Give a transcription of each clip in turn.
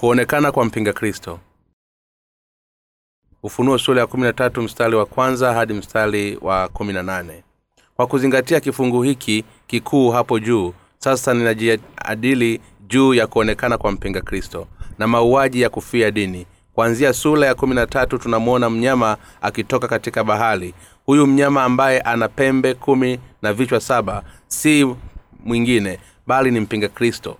kuonekana kwa mpinga kristo. Ufunuo sura ya kumi mstari wa kwanza hadi mstari wa kumi kwa kuzingatia kifungu hiki kikuu hapo juu sasa ninajiadili juu ya kuonekana kwa mpinga kristo na mauaji ya kufia dini. Kuanzia sura ya kumi na tatu tunamwona mnyama akitoka katika bahari. Huyu mnyama ambaye ana pembe kumi na vichwa saba si mwingine bali ni mpinga kristo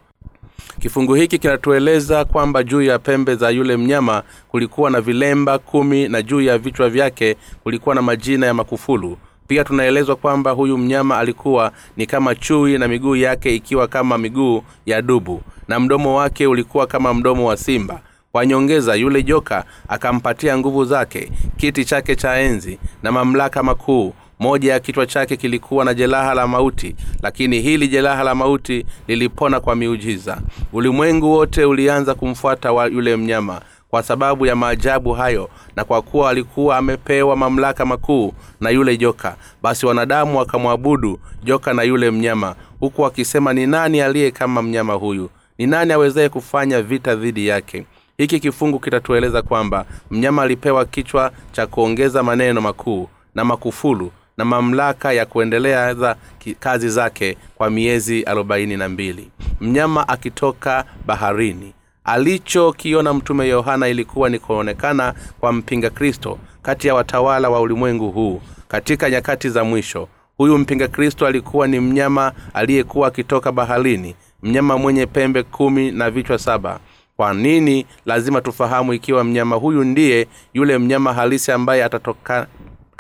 kifungu hiki kinatueleza kwamba juu ya pembe za yule mnyama kulikuwa na vilemba kumi na juu ya vichwa vyake kulikuwa na majina ya makufulu. Pia tunaelezwa kwamba huyu mnyama alikuwa ni kama chui na miguu yake ikiwa kama miguu ya dubu na mdomo wake ulikuwa kama mdomo wa simba. Kwa nyongeza yule joka akampatia nguvu zake kiti chake cha enzi na mamlaka makuu moja ya kichwa chake kilikuwa na jeraha la mauti lakini hili jeraha la mauti lilipona kwa miujiza. Ulimwengu wote ulianza kumfuata wa yule mnyama kwa sababu ya maajabu hayo na kwa kuwa alikuwa amepewa mamlaka makuu na yule joka basi wanadamu wakamwabudu joka na yule mnyama huku wakisema ni nani aliye kama mnyama huyu? Ni nani awezaye kufanya vita dhidi yake? Hiki kifungu kitatueleza kwamba mnyama alipewa kichwa cha kuongeza maneno makuu na makufulu na mamlaka ya kuendeleza kazi zake kwa miezi arobaini na mbili. Mnyama akitoka baharini. Alichokiona mtume yohana ilikuwa ni kuonekana kwa mpinga kristo kati ya watawala wa ulimwengu huu. Katika nyakati za mwisho huyu mpinga kristo alikuwa ni mnyama aliyekuwa akitoka baharini mnyama mwenye pembe kumi na vichwa saba. Kwa nini? Lazima tufahamu ikiwa mnyama huyu ndiye yule mnyama halisi ambaye atatoka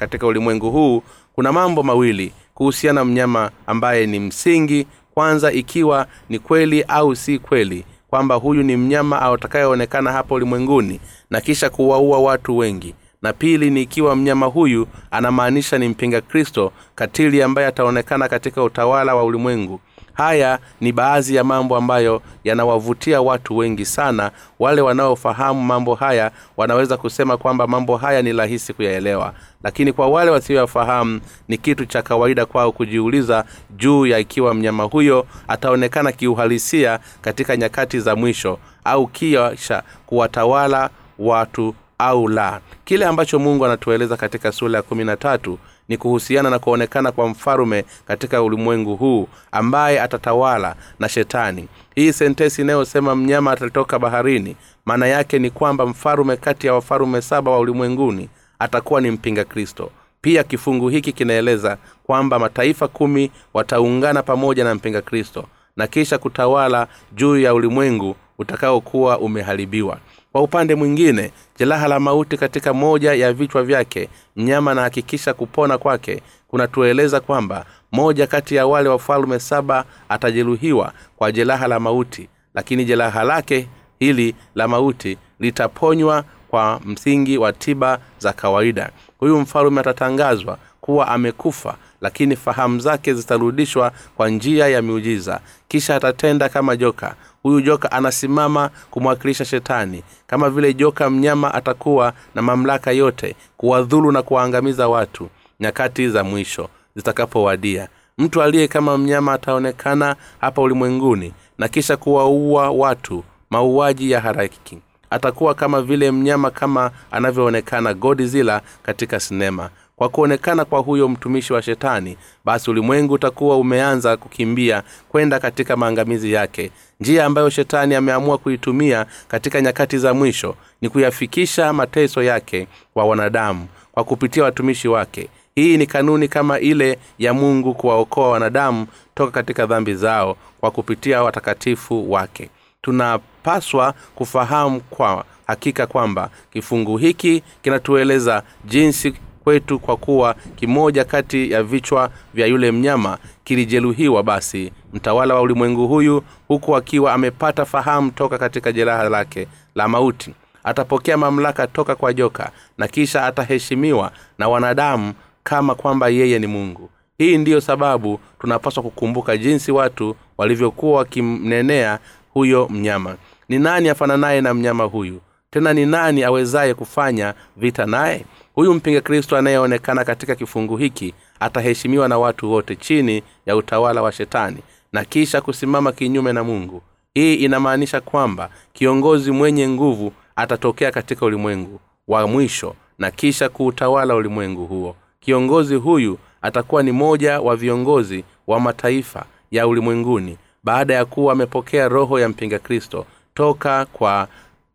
katika ulimwengu huu kuna mambo mawili kuhusiana mnyama ambaye ni msingi kwanza ikiwa ni kweli au si kweli kwamba huyu ni mnyama atakayeonekana hapa ulimwenguni na kisha kuwaua watu wengi. Na pili ni ikiwa mnyama huyu anamaanisha ni mpinga kristo katili ambaye ataonekana katika utawala wa ulimwengu haya ni baadhi ya mambo ambayo yanawavutia watu wengi sana. Wale wanaofahamu mambo haya wanaweza kusema kwamba mambo haya ni rahisi kuyaelewa. Lakini kwa wale wasioyafahamu ni kitu cha kawaida kwao kujiuliza juu ya ikiwa mnyama huyo ataonekana kiuhalisia katika nyakati za mwisho au kisha kuwatawala watu au la. Kile ambacho mungu anatueleza katika sura ya kumi na tatu ni kuhusiana na kuonekana kwa mfalume katika ulimwengu huu ambaye atatawala na shetani. Hii sentesi inayosema mnyama atatoka baharini maana yake ni kwamba mfalume kati ya wafalume saba wa ulimwenguni atakuwa ni mpinga kristo. Pia kifungu hiki kinaeleza kwamba mataifa kumi wataungana pamoja na mpinga kristo na kisha kutawala juu ya ulimwengu utakaokuwa umeharibiwa kwa upande mwingine jeraha la mauti katika moja ya vichwa vyake mnyama anahakikisha kupona kwake kunatueleza kwamba moja kati ya wale wafalume saba atajeruhiwa kwa jeraha la mauti. Lakini jeraha lake hili la mauti litaponywa kwa msingi wa tiba za kawaida. Huyu mfalume atatangazwa kuwa amekufa lakini fahamu zake zitarudishwa kwa njia ya miujiza. Kisha atatenda kama joka. Huyu joka anasimama kumwakilisha shetani. Kama vile joka mnyama atakuwa na mamlaka yote kuwadhulu na kuwaangamiza watu nyakati za mwisho zitakapowadia. Mtu aliye kama mnyama ataonekana hapa ulimwenguni na kisha kuwaua watu mauaji ya haraki atakuwa kama vile mnyama kama anavyoonekana godzilla katika sinema. Kwa kuonekana kwa huyo mtumishi wa shetani basi ulimwengu utakuwa umeanza kukimbia kwenda katika maangamizi yake. Njia ambayo shetani ameamua kuitumia katika nyakati za mwisho ni kuyafikisha mateso yake kwa wanadamu kwa kupitia watumishi wake. Hii ni kanuni kama ile ya mungu kuwaokoa wanadamu toka katika dhambi zao kwa kupitia watakatifu wake tunapaswa kufahamu kwa hakika kwamba kifungu hiki kinatueleza jinsi kwetu kwa kuwa kimoja kati ya vichwa vya yule mnyama kilijeruhiwa basi. Mtawala wa ulimwengu huyu huku akiwa amepata fahamu toka katika jeraha lake la mauti atapokea mamlaka toka kwa joka na kisha ataheshimiwa na wanadamu kama kwamba yeye ni mungu. Hii ndiyo sababu tunapaswa kukumbuka jinsi watu walivyokuwa wakimnenea huyo mnyama. Ni nani afananaye na mnyama huyu? Tena ni nani awezaye kufanya vita naye? Huyu mpinga kristo anayeonekana katika kifungu hiki ataheshimiwa na watu wote chini ya utawala wa shetani na kisha kusimama kinyume na mungu. Hii inamaanisha kwamba kiongozi mwenye nguvu atatokea katika ulimwengu wa mwisho na kisha kuutawala ulimwengu huo. Kiongozi huyu atakuwa ni moja wa viongozi wa mataifa ya ulimwenguni baada ya kuwa amepokea roho ya mpinga kristo toka kwa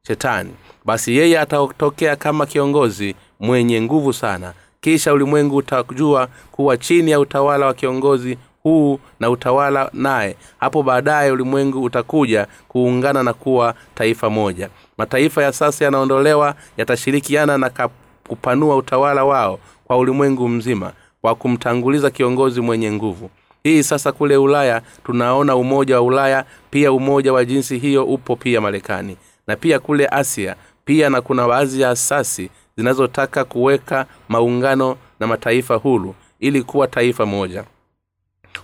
shetani. Basi yeye atatokea kama kiongozi mwenye nguvu sana. Kisha ulimwengu utajua kuwa chini ya utawala wa kiongozi huu na utawala naye hapo baadaye ulimwengu utakuja kuungana na kuwa taifa moja. Mataifa ya sasa yanaondolewa yatashirikiana na kupanua utawala wao kwa ulimwengu mzima kwa kumtanguliza kiongozi mwenye nguvu hii sasa kule ulaya tunaona umoja wa ulaya pia umoja wa jinsi hiyo upo pia marekani. Na pia kule asia pia na kuna baadhi ya asasi zinazotaka kuweka maungano na mataifa huru ili kuwa taifa moja.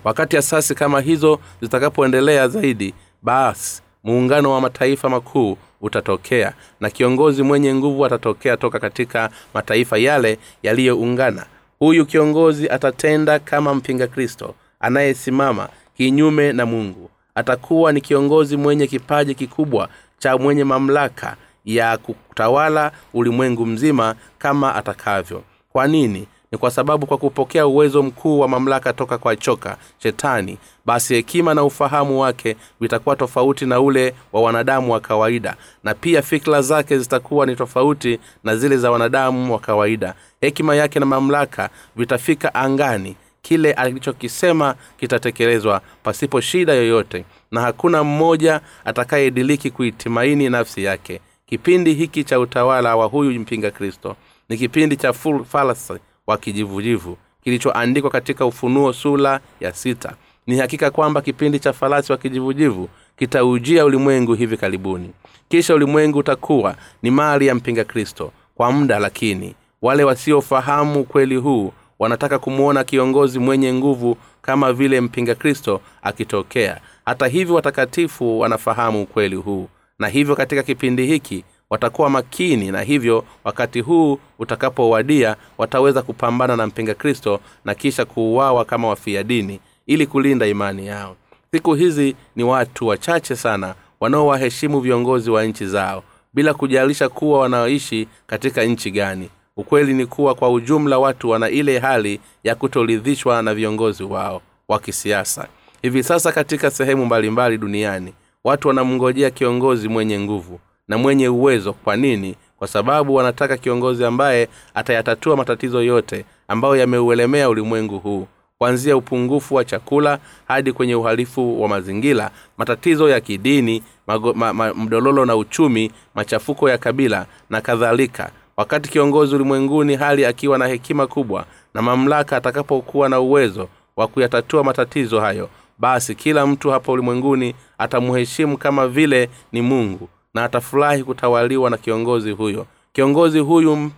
Wakati asasi kama hizo zitakapoendelea zaidi basi muungano wa mataifa makuu utatokea na kiongozi mwenye nguvu atatokea toka katika mataifa yale yaliyoungana. Huyu kiongozi atatenda kama mpinga kristo anayesimama kinyume na mungu. Atakuwa ni kiongozi mwenye kipaji kikubwa cha mwenye mamlaka ya kutawala ulimwengu mzima kama atakavyo. Kwa nini? Ni kwa sababu kwa kupokea uwezo mkuu wa mamlaka toka kwa choka shetani basi hekima na ufahamu wake vitakuwa tofauti na ule wa wanadamu wa kawaida na pia fikra zake zitakuwa ni tofauti na zile za wanadamu wa kawaida. Hekima yake na mamlaka vitafika angani kile alichokisema kitatekelezwa pasipo shida yoyote na hakuna mmoja atakayediliki kuitimaini nafsi yake. Kipindi hiki cha utawala wa huyu mpinga kristo ni kipindi cha falasi wa kijivujivu kilichoandikwa katika ufunuo sula ya sita. Ni hakika kwamba kipindi cha falasi wa kijivujivu kitaujia ulimwengu hivi karibuni. Kisha ulimwengu utakuwa ni mali ya mpinga kristo kwa muda lakini wale wasiofahamu ukweli huu wanataka kumwona kiongozi mwenye nguvu kama vile mpinga kristo akitokea. Hata hivyo watakatifu wanafahamu ukweli huu na hivyo katika kipindi hiki watakuwa makini na hivyo wakati huu utakapowadia wataweza kupambana na mpinga kristo na kisha kuuawa kama wafia dini ili kulinda imani yao. Siku hizi ni watu wachache sana wanaowaheshimu viongozi wa nchi zao bila kujalisha kuwa wanaoishi katika nchi gani ukweli ni kuwa kwa ujumla watu wana ile hali ya kutoridhishwa na viongozi wao wa kisiasa. Hivi sasa katika sehemu mbalimbali duniani watu wanamngojea kiongozi mwenye nguvu na mwenye uwezo. Kwa nini? Kwa sababu wanataka kiongozi ambaye atayatatua matatizo yote ambayo yameuelemea ulimwengu huu. Kuanzia upungufu wa chakula hadi kwenye uhalifu wa mazingira matatizo ya kidini mago, ma, ma, mdololo na uchumi machafuko ya kabila na kadhalika wakati kiongozi ulimwenguni hali akiwa na hekima kubwa na mamlaka atakapokuwa na uwezo wa kuyatatua matatizo hayo basi kila mtu hapa ulimwenguni atamuheshimu kama vile ni mungu na atafurahi kutawaliwa na kiongozi huyo. Kiongozi huyu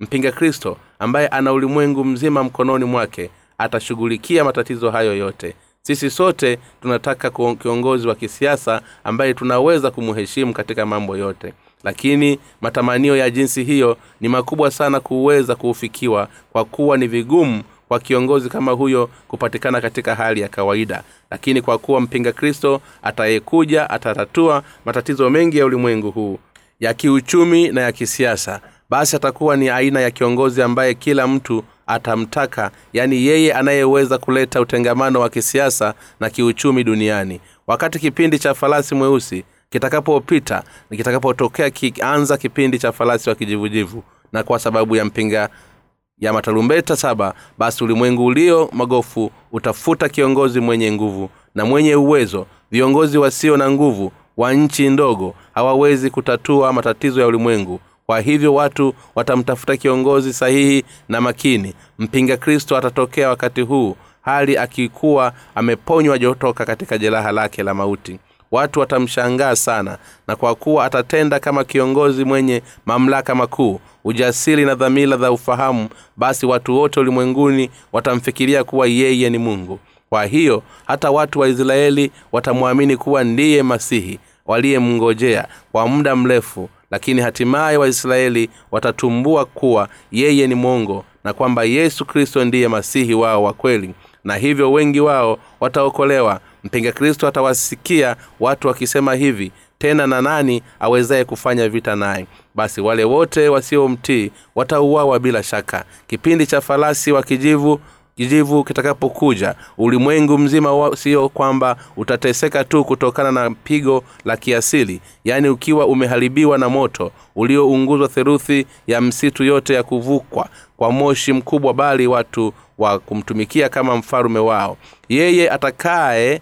mpinga kristo ambaye ana ulimwengu mzima mkononi mwake atashughulikia matatizo hayo yote. Sisi sote tunataka kiongozi wa kisiasa ambaye tunaweza kumheshimu katika mambo yote lakini matamanio ya jinsi hiyo ni makubwa sana kuweza kuufikiwa kwa kuwa ni vigumu kwa kiongozi kama huyo kupatikana katika hali ya kawaida. Lakini kwa kuwa mpinga kristo atayekuja atatatua matatizo mengi ya ulimwengu huu ya kiuchumi na ya kisiasa basi atakuwa ni aina ya kiongozi ambaye kila mtu atamtaka yaani yeye anayeweza kuleta utengamano wa kisiasa na kiuchumi duniani. Wakati kipindi cha farasi mweusi kitakapopita kitakapotokea kianza kipindi cha farasi wa kijivujivu. Na kwa sababu ya mpinga ya matarumbeta saba basi ulimwengu ulio magofu utafuta kiongozi mwenye nguvu na mwenye uwezo. Viongozi wasio na nguvu wa nchi ndogo hawawezi kutatua matatizo ya ulimwengu. Kwa hivyo watu watamtafuta kiongozi sahihi na makini. Mpinga kristo atatokea wakati huu hali akikuwa ameponywa jotoka katika jeraha lake la mauti watu watamshangaa sana na kwa kuwa atatenda kama kiongozi mwenye mamlaka makuu ujasiri na dhamira za ufahamu basi watu wote ulimwenguni watamfikiria kuwa yeye ni mungu. Kwa hiyo hata watu wa israeli watamwamini kuwa ndiye masihi waliyemngojea kwa muda mrefu lakini hatimaye waisraeli watatumbua kuwa yeye ni mwongo na kwamba yesu kristo ndiye masihi wao wa kweli na hivyo wengi wao wataokolewa mpinga kristo atawasikia watu wakisema hivi tena na nani awezaye kufanya vita naye? Basi wale wote wasiomtii watauawa bila shaka. Kipindi cha farasi wa kijivu kijivu kitakapokuja ulimwengu mzima sio kwamba utateseka tu kutokana na pigo la kiasili yaani ukiwa umeharibiwa na moto uliounguzwa theruthi ya msitu yote ya kuvukwa kwa moshi mkubwa bali watu wa kumtumikia kama mfalume wao. Yeye atakaye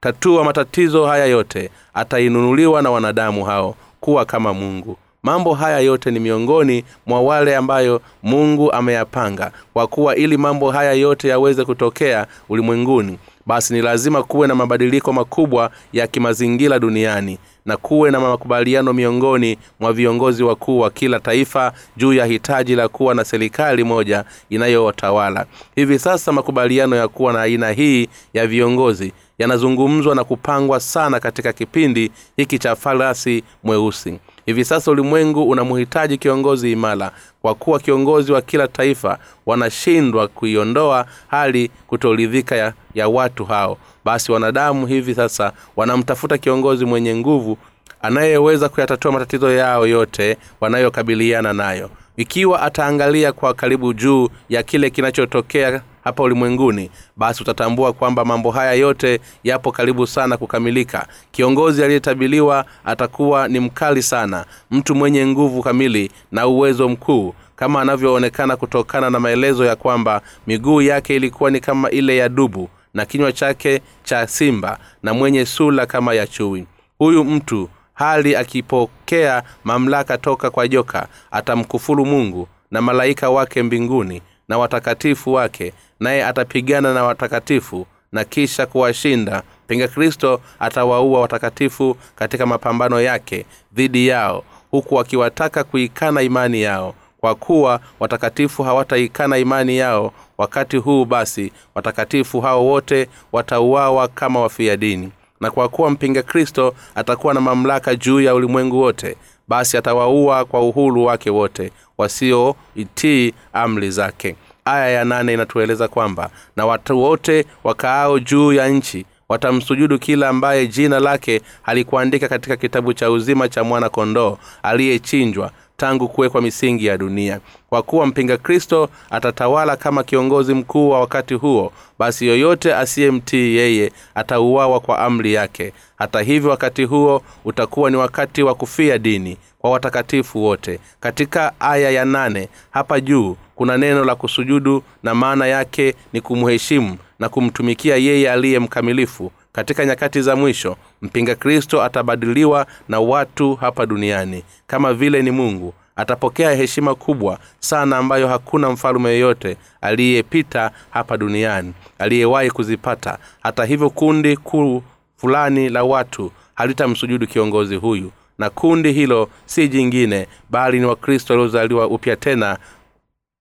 tatua matatizo haya yote atainunuliwa na wanadamu hao kuwa kama mungu. Mambo haya yote ni miongoni mwa wale ambayo mungu ameyapanga. Kwa kuwa ili mambo haya yote yaweze kutokea ulimwenguni basi ni lazima kuwe na mabadiliko makubwa ya kimazingira duniani na kuwe na makubaliano miongoni mwa viongozi wakuu wa kila taifa juu ya hitaji la kuwa na serikali moja inayotawala. Hivi sasa makubaliano ya kuwa na aina hii ya viongozi yanazungumzwa na kupangwa sana katika kipindi hiki cha farasi mweusi. Hivi sasa ulimwengu unamhitaji kiongozi imara kwa kuwa kiongozi wa kila taifa wanashindwa kuiondoa hali kutoridhika ya, ya watu hao. Basi wanadamu hivi sasa wanamtafuta kiongozi mwenye nguvu anayeweza kuyatatua matatizo yao yote wanayokabiliana nayo ikiwa ataangalia kwa karibu juu ya kile kinachotokea hapa ulimwenguni basi utatambua kwamba mambo haya yote yapo karibu sana kukamilika. Kiongozi aliyetabiliwa atakuwa ni mkali sana mtu mwenye nguvu kamili na uwezo mkuu kama anavyoonekana kutokana na maelezo ya kwamba miguu yake ilikuwa ni kama ile ya dubu na kinywa chake cha simba na mwenye sula kama ya chui. Huyu mtu hali akipokea mamlaka toka kwa joka atamkufuru mungu na malaika wake mbinguni na watakatifu wake naye atapigana na watakatifu na kisha kuwashinda. Pinga kristo atawaua watakatifu katika mapambano yake dhidi yao huku akiwataka kuikana imani yao. Kwa kuwa watakatifu hawataikana imani yao wakati huu basi watakatifu hao wote watauawa kama wafia dini na kwa kuwa mpinga kristo atakuwa na mamlaka juu ya ulimwengu wote basi atawaua kwa uhuru wake wote wasioitii amri zake. Aya ya nane inatueleza kwamba na watu wote wakaao juu ya nchi watamsujudu kila ambaye jina lake halikuandika katika kitabu cha uzima cha mwana kondoo aliyechinjwa tangu kuwekwa misingi ya dunia. Kwa kuwa mpinga kristo atatawala kama kiongozi mkuu wa wakati huo basi yoyote asiyemtii yeye atauawa kwa amri yake. Hata hivyo wakati huo utakuwa ni wakati wa kufia dini kwa watakatifu wote. Katika aya ya nane hapa juu kuna neno la kusujudu na maana yake ni kumheshimu na kumtumikia yeye aliye mkamilifu katika nyakati za mwisho mpinga kristo atabadiliwa na watu hapa duniani. Kama vile ni mungu atapokea heshima kubwa sana ambayo hakuna mfalume yeyote aliyepita hapa duniani aliyewahi kuzipata. Hata hivyo kundi kuu fulani la watu halitamsujudu kiongozi huyu. Na kundi hilo si jingine bali ni wakristo waliozaliwa upya tena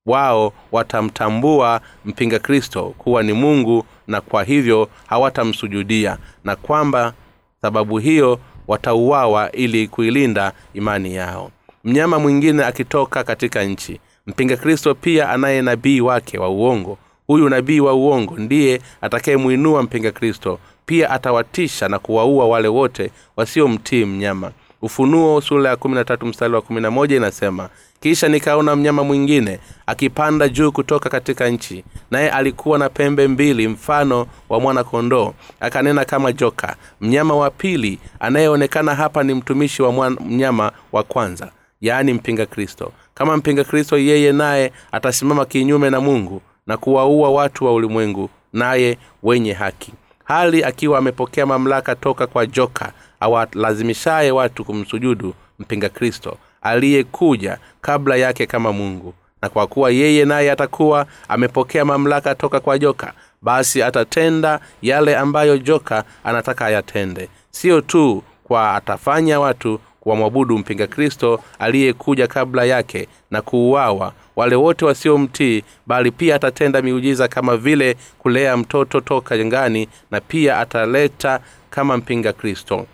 wao watamtambua mpinga kristo kuwa ni mungu na kwa hivyo hawatamsujudia na kwamba sababu hiyo watauawa ili kuilinda imani yao. Mnyama mwingine akitoka katika nchi mpinga kristo pia anaye nabii wake wa uongo. Huyu nabii wa uongo ndiye atakayemwinua mpinga kristo. Pia atawatisha na kuwaua wale wote wasiomtii mnyama ufunuo sura ya kumi na tatu mstari wa kumi na moja inasema kisha nikaona mnyama mwingine akipanda juu kutoka katika nchi naye alikuwa na pembe mbili mfano wa mwana kondoo akanena kama joka mnyama wa pili anayeonekana hapa ni mtumishi wa mnyama wa kwanza yaani mpinga kristo. Kama mpinga kristo yeye naye atasimama kinyume na mungu na kuwaua watu wa ulimwengu naye wenye haki. Hali akiwa amepokea mamlaka toka kwa joka awalazimishaye watu kumsujudu mpinga kristo aliyekuja kabla yake kama mungu. Na kwa kuwa yeye naye atakuwa amepokea mamlaka toka kwa joka basi atatenda yale ambayo joka anataka ayatende. Sio tu kwa atafanya watu wamwabudu mpinga kristo aliyekuja kabla yake na kuuawa wale wote wasiomtii bali pia atatenda miujiza kama vile kulea mtoto toka jangani na pia ataleta kama mpinga kristo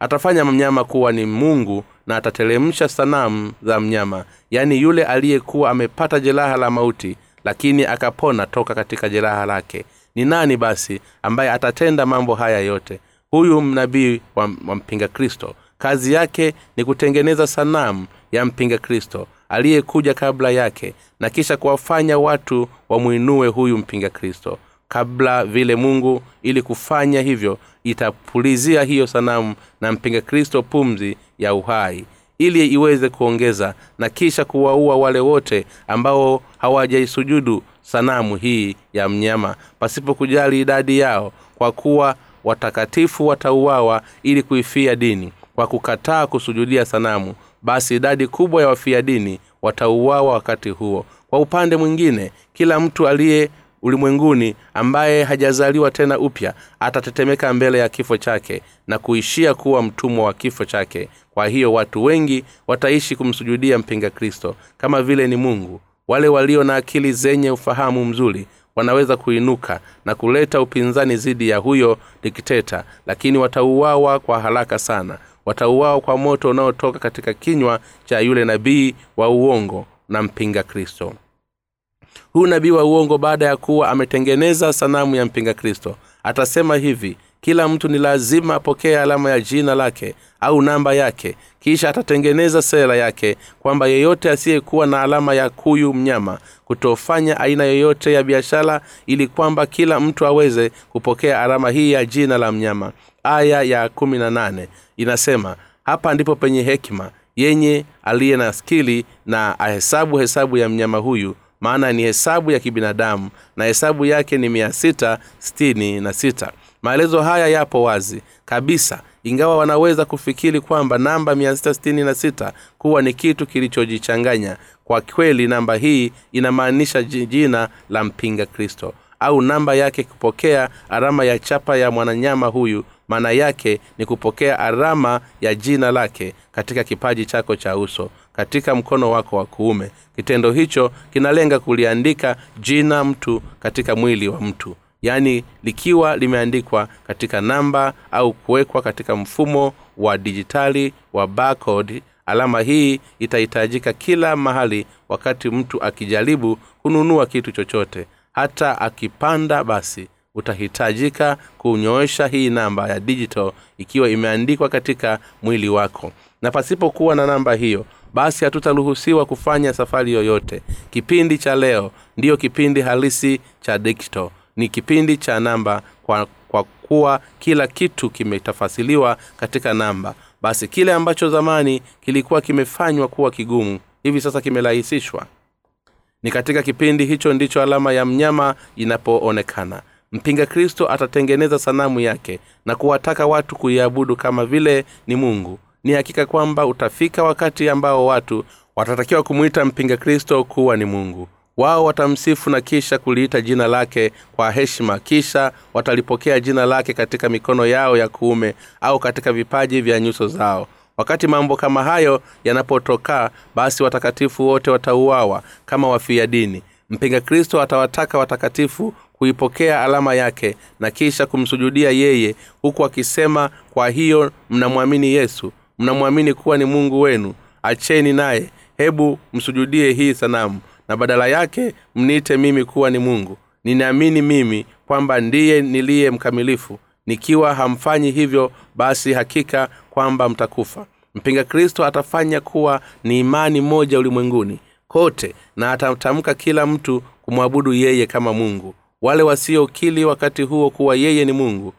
atafanya mnyama kuwa ni mungu na atatelemsha sanamu za mnyama yaani yule aliyekuwa amepata jeraha la mauti lakini akapona toka katika jeraha lake. Ni nani basi ambaye atatenda mambo haya yote? Huyu mnabii wa, wa mpinga kristo. Kazi yake ni kutengeneza sanamu ya mpinga kristo aliyekuja kabla yake na kisha kuwafanya watu wamwinue huyu mpinga kristo kabla vile mungu ili kufanya hivyo itapulizia hiyo sanamu na mpinga kristo pumzi ya uhai ili iweze kuongeza na kisha kuwaua wale wote ambao hawajaisujudu sanamu hii ya mnyama pasipo kujali idadi yao kwa kuwa watakatifu watauawa ili kuifia dini. Kwa kukataa kusujudia sanamu basi idadi kubwa ya wafia dini watauawa wakati huo. Kwa upande mwingine kila mtu aliye ulimwenguni ambaye hajazaliwa tena upya atatetemeka mbele ya kifo chake na kuishia kuwa mtumwa wa kifo chake. Kwa hiyo watu wengi wataishi kumsujudia mpinga kristo. Kama vile ni mungu wale walio na akili zenye ufahamu mzuri wanaweza kuinuka na kuleta upinzani dhidi ya huyo dikteta lakini watauawa kwa haraka sana. Watauawa kwa moto unaotoka katika kinywa cha yule nabii wa uongo na mpinga kristo huu nabii wa uongo baada ya kuwa ametengeneza sanamu ya mpinga kristo. Atasema hivi kila mtu ni lazima apokee alama ya jina lake au namba yake kisha atatengeneza sera yake kwamba yeyote asiyekuwa na alama ya kuyu mnyama kutofanya aina yoyote ya biashara ili kwamba kila mtu aweze kupokea alama hii ya jina la mnyama. Aya ya kumi na nane inasema hapa ndipo penye hekima yenye aliye na skili na ahesabu hesabu ya mnyama huyu maana ni hesabu ya kibinadamu na hesabu yake ni mia sita stini na sita. Maelezo haya yapo wazi kabisa. Ingawa wanaweza kufikiri kwamba namba mia sita stini na sita kuwa ni kitu kilichojichanganya kwa kweli namba hii inamaanisha jina la mpinga kristo au namba yake kupokea alama ya chapa ya mwananyama huyu. Maana yake ni kupokea alama ya jina lake katika kipaji chako cha uso katika mkono wako wa kuume. Kitendo hicho kinalenga kuliandika jina mtu katika mwili wa mtu. Yaani likiwa limeandikwa katika namba au kuwekwa katika mfumo wa dijitali wa barcode alama hii itahitajika kila mahali wakati mtu akijaribu kununua kitu chochote. Hata akipanda basi utahitajika kunyoosha hii namba ya digital ikiwa imeandikwa katika mwili wako. Na pasipokuwa na namba hiyo basi hatutaruhusiwa kufanya safari yoyote. Kipindi cha leo ndiyo kipindi halisi cha dikto ni kipindi cha namba kwa, kwa kuwa kila kitu kimetafasiliwa katika namba. Basi kile ambacho zamani kilikuwa kimefanywa kuwa kigumu hivi sasa kimerahisishwa. Ni katika kipindi hicho ndicho alama ya mnyama inapoonekana. Mpinga kristo atatengeneza sanamu yake na kuwataka watu kuiabudu kama vile ni mungu ni hakika kwamba utafika wakati ambao watu watatakiwa kumwita mpinga kristo kuwa ni mungu. Wao watamsifu na kisha kuliita jina lake kwa heshima. Kisha watalipokea jina lake katika mikono yao ya kuume au katika vipaji vya nyuso zao. Wakati mambo kama hayo yanapotoka basi watakatifu wote watauawa kama wafia dini. Mpinga kristo atawataka watakatifu kuipokea alama yake na kisha kumsujudia yeye huku akisema kwa hiyo mnamwamini yesu mnamwamini kuwa ni mungu wenu. Acheni naye. Hebu msujudie hii sanamu na badala yake mniite mimi kuwa ni mungu. Ninaamini mimi kwamba ndiye niliye mkamilifu. Nikiwa hamfanyi hivyo basi hakika kwamba mtakufa. Mpinga kristo atafanya kuwa ni imani moja ulimwenguni kote na atatamka kila mtu kumwabudu yeye kama mungu. Wale wasiokili wakati huo kuwa yeye ni mungu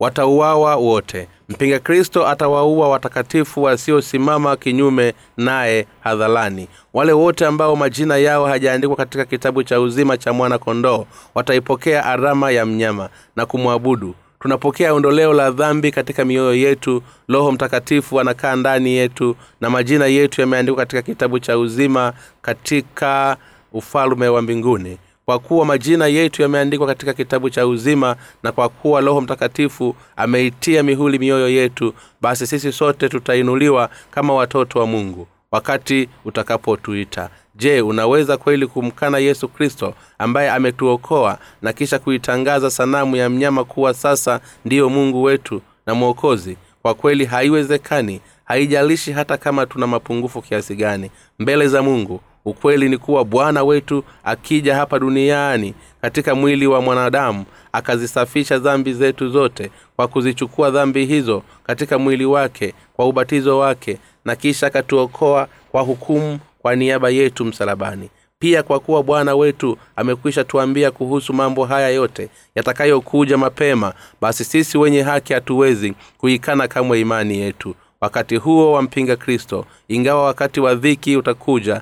watauawa wote mpinga kristo atawaua watakatifu wasiosimama kinyume naye hadharani. Wale wote ambao majina yao hajaandikwa katika kitabu cha uzima cha mwana kondoo wataipokea arama ya mnyama na kumwabudu. Tunapokea ondoleo la dhambi katika mioyo yetu roho mtakatifu anakaa ndani yetu na majina yetu yameandikwa katika kitabu cha uzima katika ufalume wa mbinguni kwa kuwa majina yetu yameandikwa katika kitabu cha uzima na kwa kuwa roho mtakatifu ameitia mihuli mioyo yetu basi sisi sote tutainuliwa kama watoto wa mungu wakati utakapotuita. Je unaweza kweli kumkana yesu kristo ambaye ametuokoa na kisha kuitangaza sanamu ya mnyama kuwa sasa ndiyo mungu wetu na mwokozi? Kwa kweli haiwezekani haijalishi hata kama tuna mapungufu kiasi gani. Mbele za mungu ukweli ni kuwa bwana wetu akija hapa duniani katika mwili wa mwanadamu akazisafisha dhambi zetu zote kwa kuzichukua dhambi hizo katika mwili wake kwa ubatizo wake na kisha akatuokoa kwa hukumu kwa niaba yetu msalabani. Pia kwa kuwa bwana wetu amekwisha tuambia kuhusu mambo haya yote yatakayokuja mapema basi sisi wenye haki hatuwezi kuikana kamwe imani yetu. Wakati huo wampinga kristo ingawa wakati wa dhiki utakuja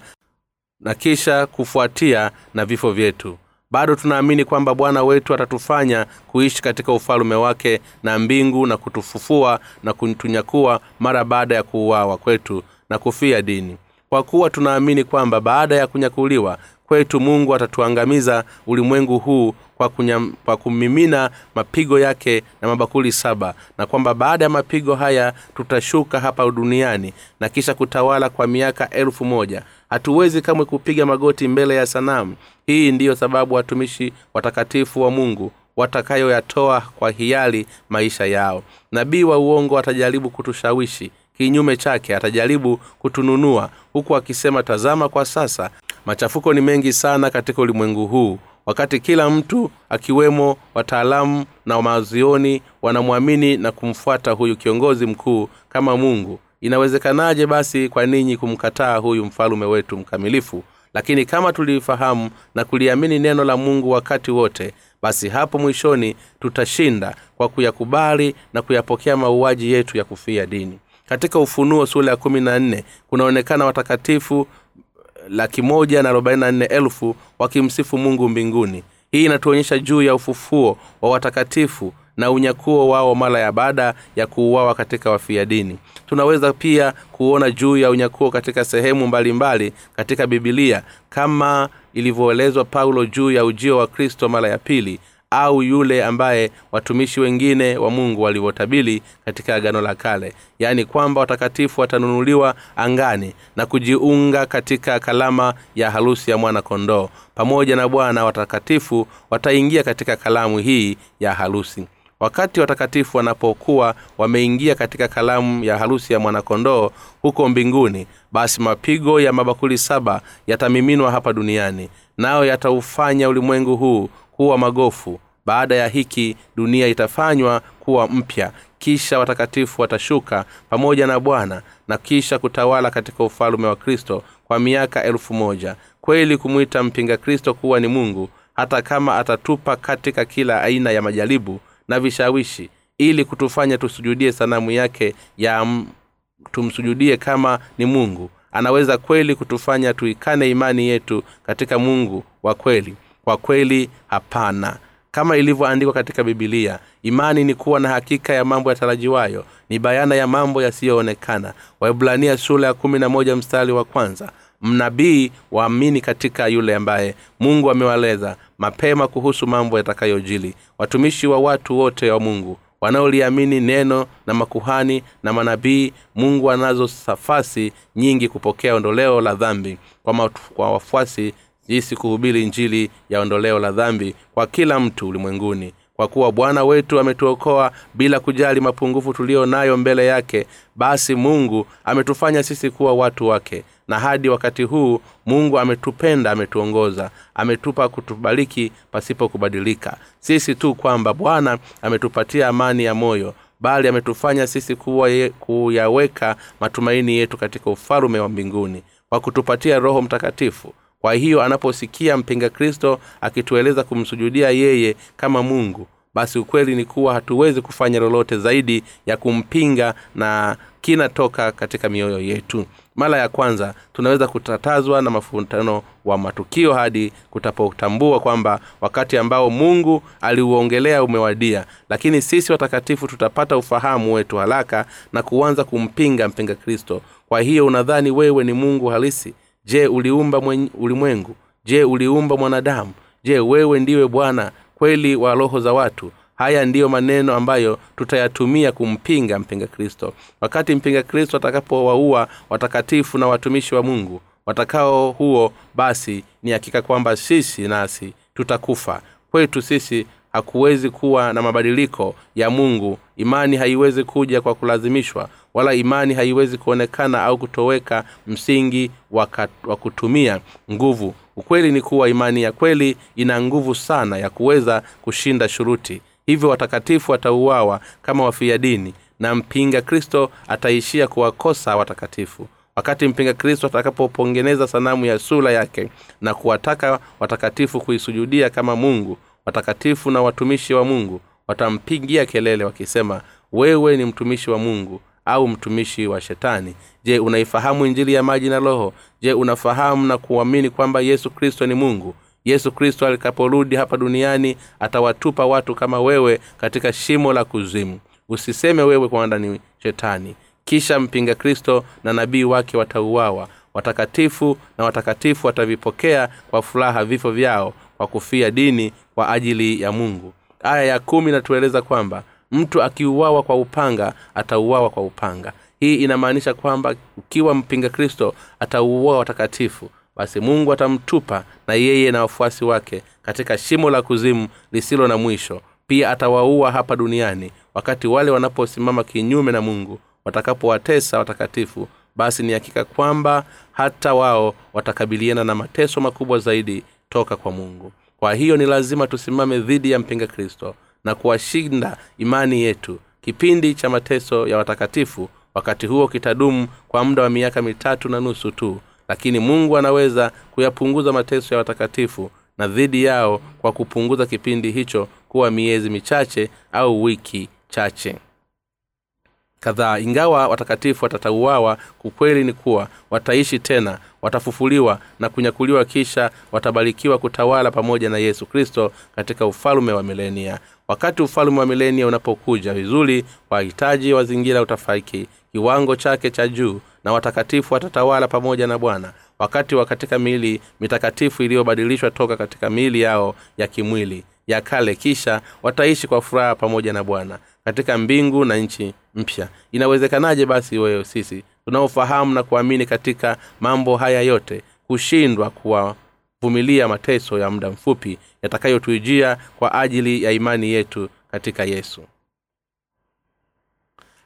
na kisha kufuatia na vifo vyetu. Bado tunaamini kwamba bwana wetu atatufanya kuishi katika ufalume wake na mbingu na kutufufua na kutunyakua mara baada ya kuuawa kwetu na kufia dini. Kwa kuwa tunaamini kwamba baada ya kunyakuliwa kwetu mungu atatuangamiza ulimwengu huu kwa, kunyam, kwa kumimina mapigo yake na mabakuli saba na kwamba baada ya mapigo haya tutashuka hapa duniani na kisha kutawala kwa miaka elfu moja hatuwezi kamwe kupiga magoti mbele ya sanamu. Hii ndiyo sababu watumishi watakatifu wa mungu watakayoyatoa kwa hiari maisha yao. Nabii wa uongo atajaribu kutushawishi kinyume chake atajaribu kutununua huku akisema tazama kwa sasa machafuko ni mengi sana katika ulimwengu huu. Wakati kila mtu akiwemo wataalamu na mazioni wanamwamini na kumfuata huyu kiongozi mkuu kama mungu inawezekanaje basi kwa ninyi kumkataa huyu mfalume wetu mkamilifu? Lakini kama tulifahamu na kuliamini neno la mungu wakati wote basi hapo mwishoni tutashinda kwa kuyakubali na kuyapokea mauaji yetu ya kufia dini. Katika ufunuo sura ya kumi na nne kunaonekana watakatifu laki moja na arobaini nne elfu wakimsifu mungu mbinguni. Hii inatuonyesha juu ya ufufuo wa watakatifu na unyakuo wao mara ya baada ya kuuawa katika wafia dini tunaweza pia kuona juu ya unyakuo katika sehemu mbalimbali mbali katika bibilia kama ilivyoelezwa paulo juu ya ujio wa kristo mara ya pili au yule ambaye watumishi wengine wa mungu walivyotabili katika agano la kale. Yaani kwamba watakatifu watanunuliwa angani na kujiunga katika kalama ya harusi ya mwana kondoo pamoja na bwana watakatifu wataingia katika kalamu hii ya harusi wakati watakatifu wanapokuwa wameingia katika kalamu ya harusi ya mwanakondoo huko mbinguni basi mapigo ya mabakuli saba yatamiminwa hapa duniani nayo yataufanya ulimwengu huu kuwa magofu. Baada ya hiki dunia itafanywa kuwa mpya. Kisha watakatifu watashuka pamoja na bwana na kisha kutawala katika ufalume wa kristo kwa miaka elfu moja. Kweli kumwita mpinga kristo kuwa ni mungu hata kama atatupa katika kila aina ya majaribu na vishawishi ili kutufanya tusujudie sanamu yake ya tumsujudie kama ni mungu. Anaweza kweli kutufanya tuikane imani yetu katika mungu wa kweli. Kwa kweli hapana. Kama ilivyoandikwa katika bibilia imani ni kuwa na hakika ya mambo yatarajiwayo ni bayana ya mambo yasiyoonekana. Waibrania sura ya kumi na moja mstari wa kwanza mnabii waamini katika yule ambaye mungu amewaleza mapema kuhusu mambo yatakayojili. Watumishi wa watu wote wa mungu wanaoliamini neno na makuhani na manabii mungu anazo safasi nyingi kupokea ondoleo la dhambi kwa, kwa wafuasi jinsi kuhubiri njili ya ondoleo la dhambi kwa kila mtu ulimwenguni. Kwa kuwa bwana wetu ametuokoa bila kujali mapungufu tuliyo nayo mbele yake basi mungu ametufanya sisi kuwa watu wake na hadi wakati huu mungu ametupenda ametuongoza. Ametupa kutubariki pasipo kubadilika. Sisi tu kwamba bwana ametupatia amani ya moyo bali ametufanya sisi kuwa ye, kuyaweka matumaini yetu katika ufalume wa mbinguni kwa kutupatia roho mtakatifu. Kwa hiyo anaposikia mpinga kristo akitueleza kumsujudia yeye kama mungu basi ukweli ni kuwa hatuwezi kufanya lolote zaidi ya kumpinga na kinatoka katika mioyo yetu. Mara ya kwanza tunaweza kutatazwa na mafutano wa matukio hadi kutapotambua kwamba wakati ambao mungu aliuongelea umewadia. Lakini sisi watakatifu tutapata ufahamu wetu haraka na kuanza kumpinga mpinga kristo. Kwa hiyo unadhani wewe ni mungu halisi? Je uliumba ulimwengu? Je uliumba mwanadamu? Je wewe ndiwe bwana kweli wa roho za watu. Haya ndiyo maneno ambayo tutayatumia kumpinga mpinga kristo. Wakati mpinga kristo atakapowaua watakatifu na watumishi wa mungu watakao huo basi ni hakika kwamba sisi nasi tutakufa. Kwetu sisi hakuwezi kuwa na mabadiliko ya mungu. Imani haiwezi kuja kwa kulazimishwa wala imani haiwezi kuonekana au kutoweka msingi wa kutumia nguvu. Ukweli ni kuwa imani ya kweli ina nguvu sana ya kuweza kushinda shuruti. Hivyo watakatifu watauawa kama wafia dini na mpinga kristo ataishia kuwakosa watakatifu. Wakati mpinga kristo atakapopongeneza sanamu ya sura yake na kuwataka watakatifu kuisujudia kama mungu watakatifu na watumishi wa mungu watampigia kelele wakisema wewe ni mtumishi wa mungu au mtumishi wa shetani. Je unaifahamu injili ya maji na roho? Je unafahamu na kuamini kwamba yesu kristo ni mungu? Yesu kristo alikaporudi hapa duniani atawatupa watu kama wewe katika shimo la kuzimu. Usiseme wewe kwanda ni shetani. Kisha mpinga kristo na nabii wake watauawa. Watakatifu na watakatifu watavipokea kwa furaha vifo vyao kwa kufia dini kwa ajili ya mungu. Aya ya kumi inatueleza kwamba mtu akiuawa kwa upanga atauawa kwa upanga. Hii inamaanisha kwamba ukiwa mpinga kristo atauawa watakatifu. Basi mungu atamtupa na yeye na wafuasi wake katika shimo la kuzimu lisilo na mwisho. Pia atawaua hapa duniani. Wakati wale wanaposimama kinyume na mungu watakapowatesa watakatifu basi ni hakika kwamba hata wao watakabiliana na mateso makubwa zaidi toka kwa mungu. Kwa hiyo ni lazima tusimame dhidi ya mpinga kristo na kuwashinda imani yetu. Kipindi cha mateso ya watakatifu wakati huo kitadumu kwa muda wa miaka mitatu na nusu tu. Lakini mungu anaweza kuyapunguza mateso ya watakatifu na dhidi yao kwa kupunguza kipindi hicho kuwa miezi michache au wiki chache. Kadhaa ingawa watakatifu watatauawa ukweli ni kuwa wataishi tena watafufuliwa na kunyakuliwa kisha watabarikiwa kutawala pamoja na yesu kristo katika ufalume wa milenia wakati ufalume wa milenia unapokuja vizuri wahitaji wazingira utafaiki kiwango chake cha juu na watakatifu watatawala pamoja na bwana. Wakati wa katika miili mitakatifu iliyobadilishwa toka katika miili yao ya kimwili ya kale kisha wataishi kwa furaha pamoja na bwana. Katika mbingu na nchi mpya. Inawezekanaje basi wewe sisi tunaofahamu na kuamini katika mambo haya yote kushindwa kuwavumilia mateso ya muda mfupi yatakayotuijia kwa ajili ya imani yetu katika yesu.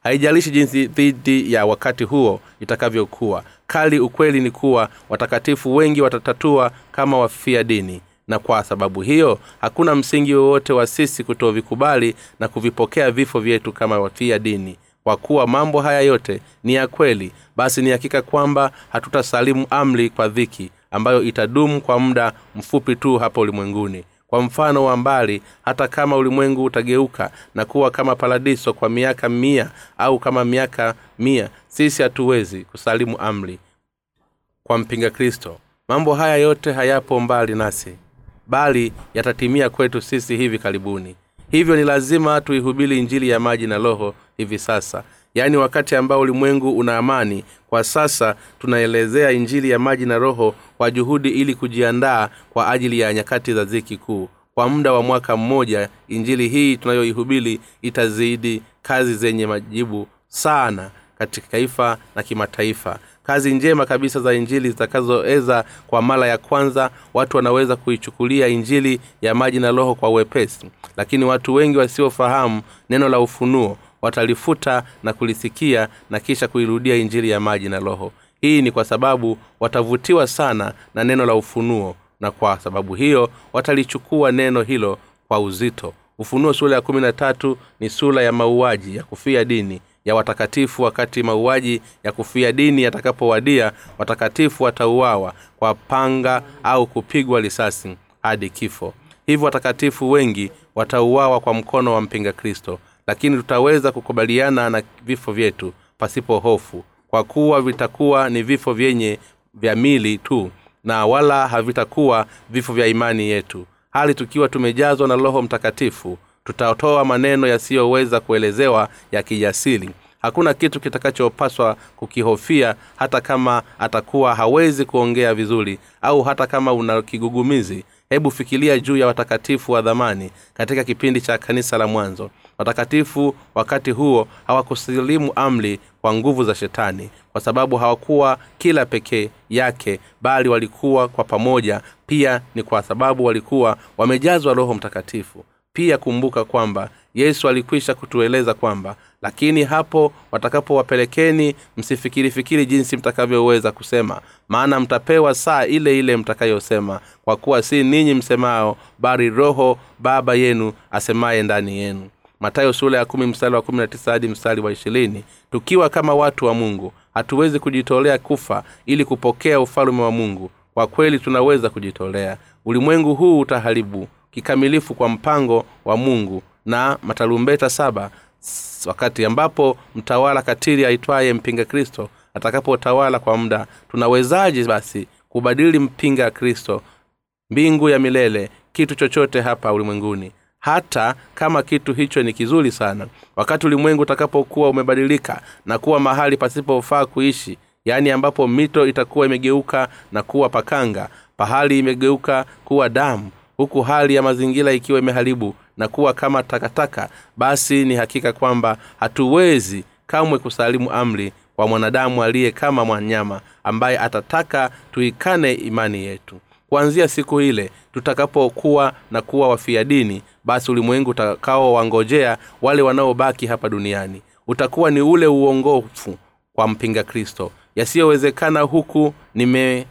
Haijalishi jinsi dhidi ya wakati huo itakavyokuwa kali ukweli ni kuwa watakatifu wengi watatatua kama wafia dini na kwa sababu hiyo hakuna msingi wowote wa sisi kutovikubali na kuvipokea vifo vyetu kama wafia dini. Kwa kuwa mambo haya yote ni ya kweli basi ni hakika kwamba hatutasalimu amri kwa dhiki ambayo itadumu kwa muda mfupi tu hapa ulimwenguni. Kwa mfano wa mbali hata kama ulimwengu utageuka na kuwa kama paradiso kwa miaka mia au kama miaka mia sisi hatuwezi kusalimu amri kwa mpinga kristo. Mambo haya yote hayapo mbali nasi bali yatatimia kwetu sisi hivi karibuni. Hivyo ni lazima tuihubiri injili ya maji na roho hivi sasa yaani wakati ambao ulimwengu una amani kwa sasa tunaelezea injili ya maji na roho kwa juhudi ili kujiandaa kwa ajili ya nyakati za ziki kuu. Kwa muda wa mwaka mmoja injili hii tunayoihubiri itazidi kazi zenye majibu sana katika taifa na kimataifa. Kazi njema kabisa za injili zitakazoweza kwa mara ya kwanza watu wanaweza kuichukulia injili ya maji na roho kwa uwepesi lakini watu wengi wasiofahamu neno la ufunuo watalifuta na kulisikia na kisha kuirudia injili ya maji na roho. Hii ni kwa sababu watavutiwa sana na neno la ufunuo na kwa sababu hiyo watalichukua neno hilo kwa uzito. Ufunuo sura ya kumi na tatu ni sura ya mauaji ya kufia dini ya watakatifu wakati mauaji ya kufia dini yatakapowadia watakatifu watauawa kwa panga au kupigwa risasi hadi kifo. Hivyo watakatifu wengi watauawa kwa mkono wa mpinga kristo lakini tutaweza kukubaliana na vifo vyetu pasipo hofu. Kwa kuwa vitakuwa ni vifo vyenye vya mili tu na wala havitakuwa vifo vya imani yetu. Hali tukiwa tumejazwa na roho mtakatifu tutatoa maneno yasiyoweza kuelezewa ya kijasiri. Hakuna kitu kitakachopaswa kukihofia hata kama atakuwa hawezi kuongea vizuri au hata kama una kigugumizi. Hebu fikiria juu ya watakatifu wa dhamani katika kipindi cha kanisa la mwanzo watakatifu wakati huo hawakusilimu amri kwa nguvu za shetani kwa sababu hawakuwa kila pekee yake bali walikuwa kwa pamoja. Pia ni kwa sababu walikuwa wamejazwa roho mtakatifu. Pia kumbuka kwamba yesu alikwisha kutueleza kwamba lakini hapo watakapowapelekeni msifikirifikiri jinsi mtakavyoweza kusema. Maana mtapewa saa ile ile mtakayosema kwa kuwa si ninyi msemao bali roho baba yenu asemaye ndani yenu matayo sura ya kumi mstari wa kumi na tisa hadi mstari wa ishirini. Tukiwa kama watu wa mungu hatuwezi kujitolea kufa ili kupokea ufalume wa mungu. Kwa kweli tunaweza kujitolea. Ulimwengu huu utaharibu kikamilifu kwa mpango wa mungu na matarumbeta saba wakati ambapo mtawala katili aitwaye mpinga kristo atakapotawala kwa muda. Tunawezaje basi kubadili mpinga kristo? Mbingu ya milele kitu chochote hapa ulimwenguni hata kama kitu hicho ni kizuri sana. Wakati ulimwengu utakapokuwa umebadilika na kuwa mahali pasipofaa kuishi yaani ambapo mito itakuwa imegeuka na kuwa pakanga pahali imegeuka kuwa damu huku hali ya mazingira ikiwa imeharibu na kuwa kama takataka basi ni hakika kwamba hatuwezi kamwe kusalimu amri kwa mwanadamu aliye kama mwanyama ambaye atataka tuikane imani yetu. Kuanzia siku ile tutakapokuwa na kuwa wafia dini basi ulimwengu utakaowangojea wale wanaobaki hapa duniani. Utakuwa ni ule uongofu kwa mpinga kristo. Yasiyowezekana huku nime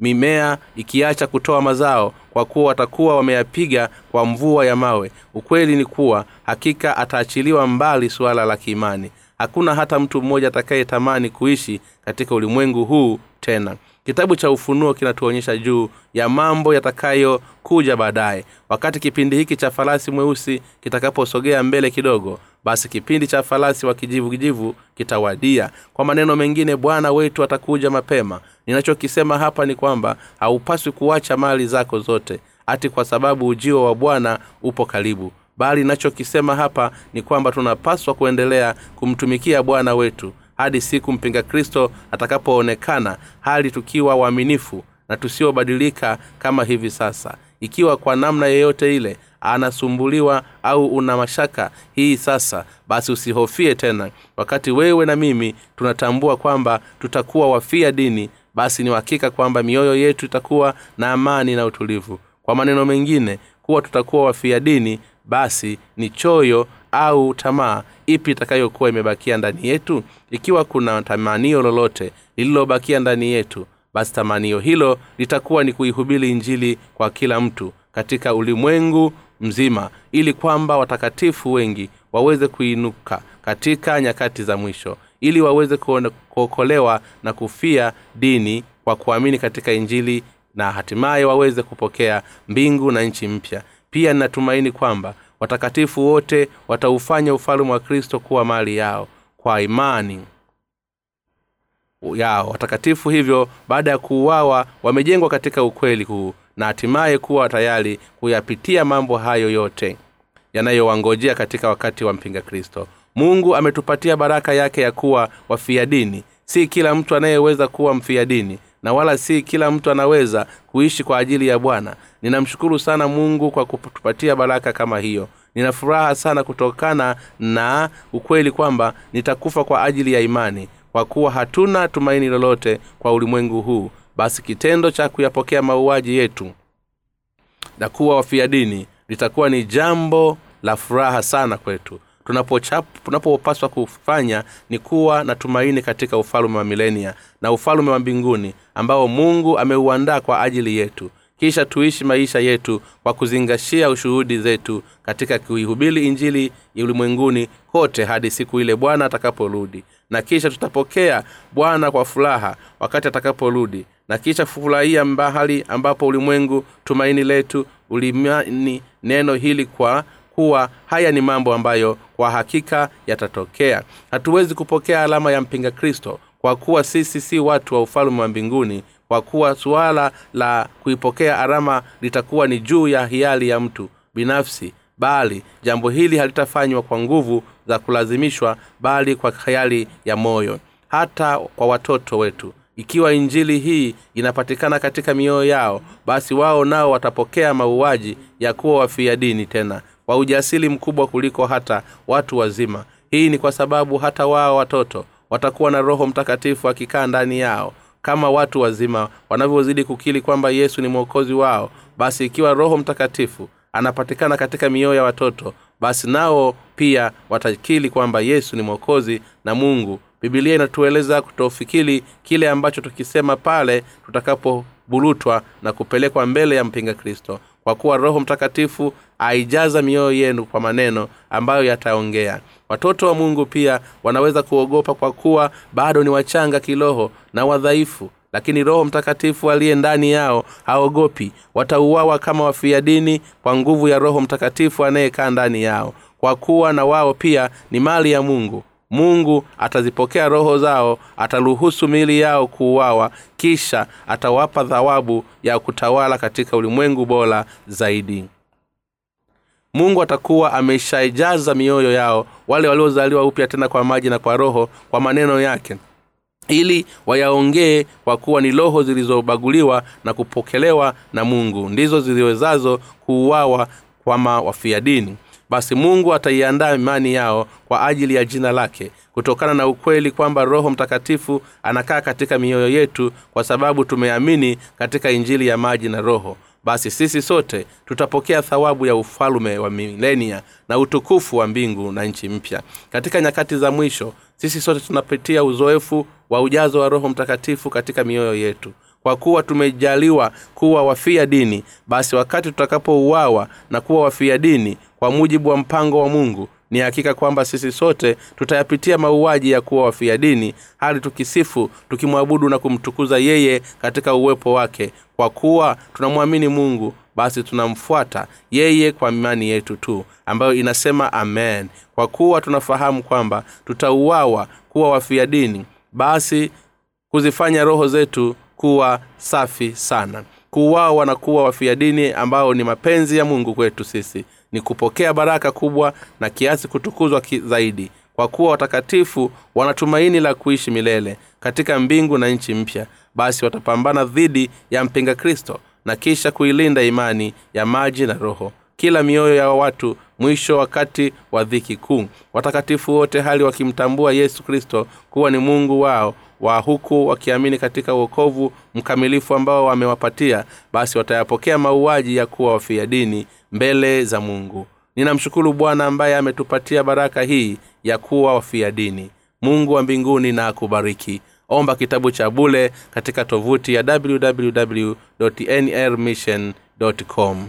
mimea ikiacha kutoa mazao kwa kuwa watakuwa wameyapiga kwa mvua ya mawe. Ukweli ni kuwa hakika ataachiliwa mbali suala la kiimani. Hakuna hata mtu mmoja atakayetamani kuishi katika ulimwengu huu tena kitabu cha ufunuo kinatuonyesha juu ya mambo yatakayokuja baadaye. Wakati kipindi hiki cha farasi mweusi kitakaposogea mbele kidogo basi kipindi cha farasi wa kijivu kitawadia. Kwa maneno mengine bwana wetu atakuja mapema. Ninachokisema hapa ni kwamba haupaswi kuacha mali zako zote hati kwa sababu ujio wa bwana upo karibu. Bali ninachokisema hapa ni kwamba tunapaswa kuendelea kumtumikia bwana wetu hadi siku mpinga kristo atakapoonekana hali tukiwa waaminifu na tusiobadilika kama hivi sasa. Ikiwa kwa namna yeyote ile anasumbuliwa au una mashaka hii sasa basi usihofie tena. Wakati wewe na mimi tunatambua kwamba tutakuwa wafia dini basi ni uhakika kwamba mioyo yetu itakuwa na amani na utulivu. Kwa maneno mengine kuwa tutakuwa wafia dini basi ni choyo au tamaa ipi itakayokuwa imebakia ndani yetu? Ikiwa kuna tamanio lolote lililobakia ndani yetu basi tamanio hilo litakuwa ni kuihubiri injili kwa kila mtu katika ulimwengu mzima ili kwamba watakatifu wengi waweze kuinuka katika nyakati za mwisho ili waweze kuokolewa na kufia dini kwa kuamini katika injili na hatimaye waweze kupokea mbingu na nchi mpya pia ninatumaini kwamba watakatifu wote wataufanya ufalume wa kristo kuwa mali yao kwa imani yao. Watakatifu hivyo baada ya kuuawa wamejengwa katika ukweli huu na hatimaye kuwa tayari kuyapitia mambo hayo yote yanayowangojea katika wakati wa mpinga kristo. Mungu ametupatia baraka yake ya kuwa wafia dini. Si kila mtu anayeweza kuwa mfia dini na wala si kila mtu anaweza kuishi kwa ajili ya bwana. Ninamshukuru sana mungu kwa kutupatia baraka kama hiyo. Nina furaha sana kutokana na ukweli kwamba nitakufa kwa ajili ya imani kwa kuwa hatuna tumaini lolote kwa ulimwengu huu. Basi kitendo cha kuyapokea mauaji yetu na kuwa wafia dini litakuwa ni jambo la furaha sana kwetu. Tunapopaswa kufanya ni kuwa na tumaini katika ufalume wa milenia na ufalume wa mbinguni ambao mungu ameuandaa kwa ajili yetu. Kisha tuishi maisha yetu kwa kuzingashia ushuhudi zetu katika kuihubiri injili ulimwenguni kote hadi siku ile bwana atakaporudi. Na kisha tutapokea bwana kwa furaha wakati atakaporudi. Na kisha furahia mbahali ambapo ulimwengu tumaini letu ulimani neno hili kwa kuwa haya ni mambo ambayo kwa hakika yatatokea. Hatuwezi kupokea alama ya mpinga kristo kwa kuwa sisi si watu wa ufalme wa mbinguni kwa kuwa suala la kuipokea arama litakuwa ni juu ya hiari ya mtu binafsi bali jambo hili halitafanywa kwa nguvu za kulazimishwa bali kwa hiari ya moyo hata kwa watoto wetu. Ikiwa injili hii inapatikana katika mioyo yao basi wao nao watapokea mauaji ya kuwa wafia dini tena kwa ujasiri mkubwa kuliko hata watu wazima. Hii ni kwa sababu hata wao watoto watakuwa na roho mtakatifu akikaa ndani yao kama watu wazima wanavyozidi kukili kwamba yesu ni mwokozi wao. Basi ikiwa roho mtakatifu anapatikana katika mioyo ya watoto basi nao pia watakili kwamba yesu ni mwokozi na mungu. Bibilia inatueleza kutofikiri kile ambacho tukisema pale tutakapoburutwa na kupelekwa mbele ya mpinga kristo kwa kuwa roho mtakatifu aijaza mioyo yenu kwa maneno ambayo yataongea. Watoto wa mungu pia wanaweza kuogopa kwa kuwa bado ni wachanga kiroho na wadhaifu. Lakini roho mtakatifu aliye ndani yao haogopi. Watauawa kama wafia dini kwa nguvu ya roho mtakatifu anayekaa ndani yao. Kwa kuwa na wao pia ni mali ya mungu mungu atazipokea roho zao ataruhusu miili yao kuuawa kisha atawapa thawabu ya kutawala katika ulimwengu bora zaidi. Mungu atakuwa ameshaijaza mioyo yao wale waliozaliwa upya tena kwa maji na kwa roho kwa maneno yake ili wayaongee kwa kuwa ni roho zilizobaguliwa na kupokelewa na mungu. Ndizo ziliwezazo kuuawa kwama wafia dini basi mungu ataiandaa imani yao kwa ajili ya jina lake kutokana na ukweli kwamba roho mtakatifu anakaa katika mioyo yetu kwa sababu tumeamini katika injili ya maji na roho. Basi sisi sote tutapokea thawabu ya ufalume wa milenia na utukufu wa mbingu na nchi mpya. Katika nyakati za mwisho sisi sote tunapitia uzoefu wa ujazo wa roho mtakatifu katika mioyo yetu. Kwa kuwa tumejaliwa kuwa wafia dini basi wakati tutakapouawa na kuwa wafia dini kwa mujibu wa mpango wa mungu ni hakika kwamba sisi sote tutayapitia mauaji ya kuwa wafia dini hali tukisifu tukimwabudu na kumtukuza yeye katika uwepo wake. Kwa kuwa tunamwamini mungu basi tunamfuata yeye kwa imani yetu tu ambayo inasema amen. Kwa kuwa tunafahamu kwamba tutauawa kuwa wafia dini basi kuzifanya roho zetu kuwa safi sana. Kuuawa na kuwa wafia dini ambao ni mapenzi ya mungu kwetu sisi ni kupokea baraka kubwa na kiasi kutukuzwa ki zaidi. Kwa kuwa watakatifu wanatumaini la kuishi milele katika mbingu na nchi mpya basi watapambana dhidi ya mpinga kristo na kisha kuilinda imani ya maji na roho. Kila mioyo ya watu mwisho wakati wa dhiki kuu. Watakatifu wote hali wakimtambua yesu kristo kuwa ni mungu wao wa huku wakiamini katika uokovu mkamilifu ambao wamewapatia basi watayapokea mauaji ya kuwa wafia dini mbele za mungu. Ninamshukuru bwana ambaye ametupatia baraka hii ya kuwa wafia dini. Mungu wa mbinguni na akubariki. Omba kitabu cha bule katika tovuti ya www nrmission com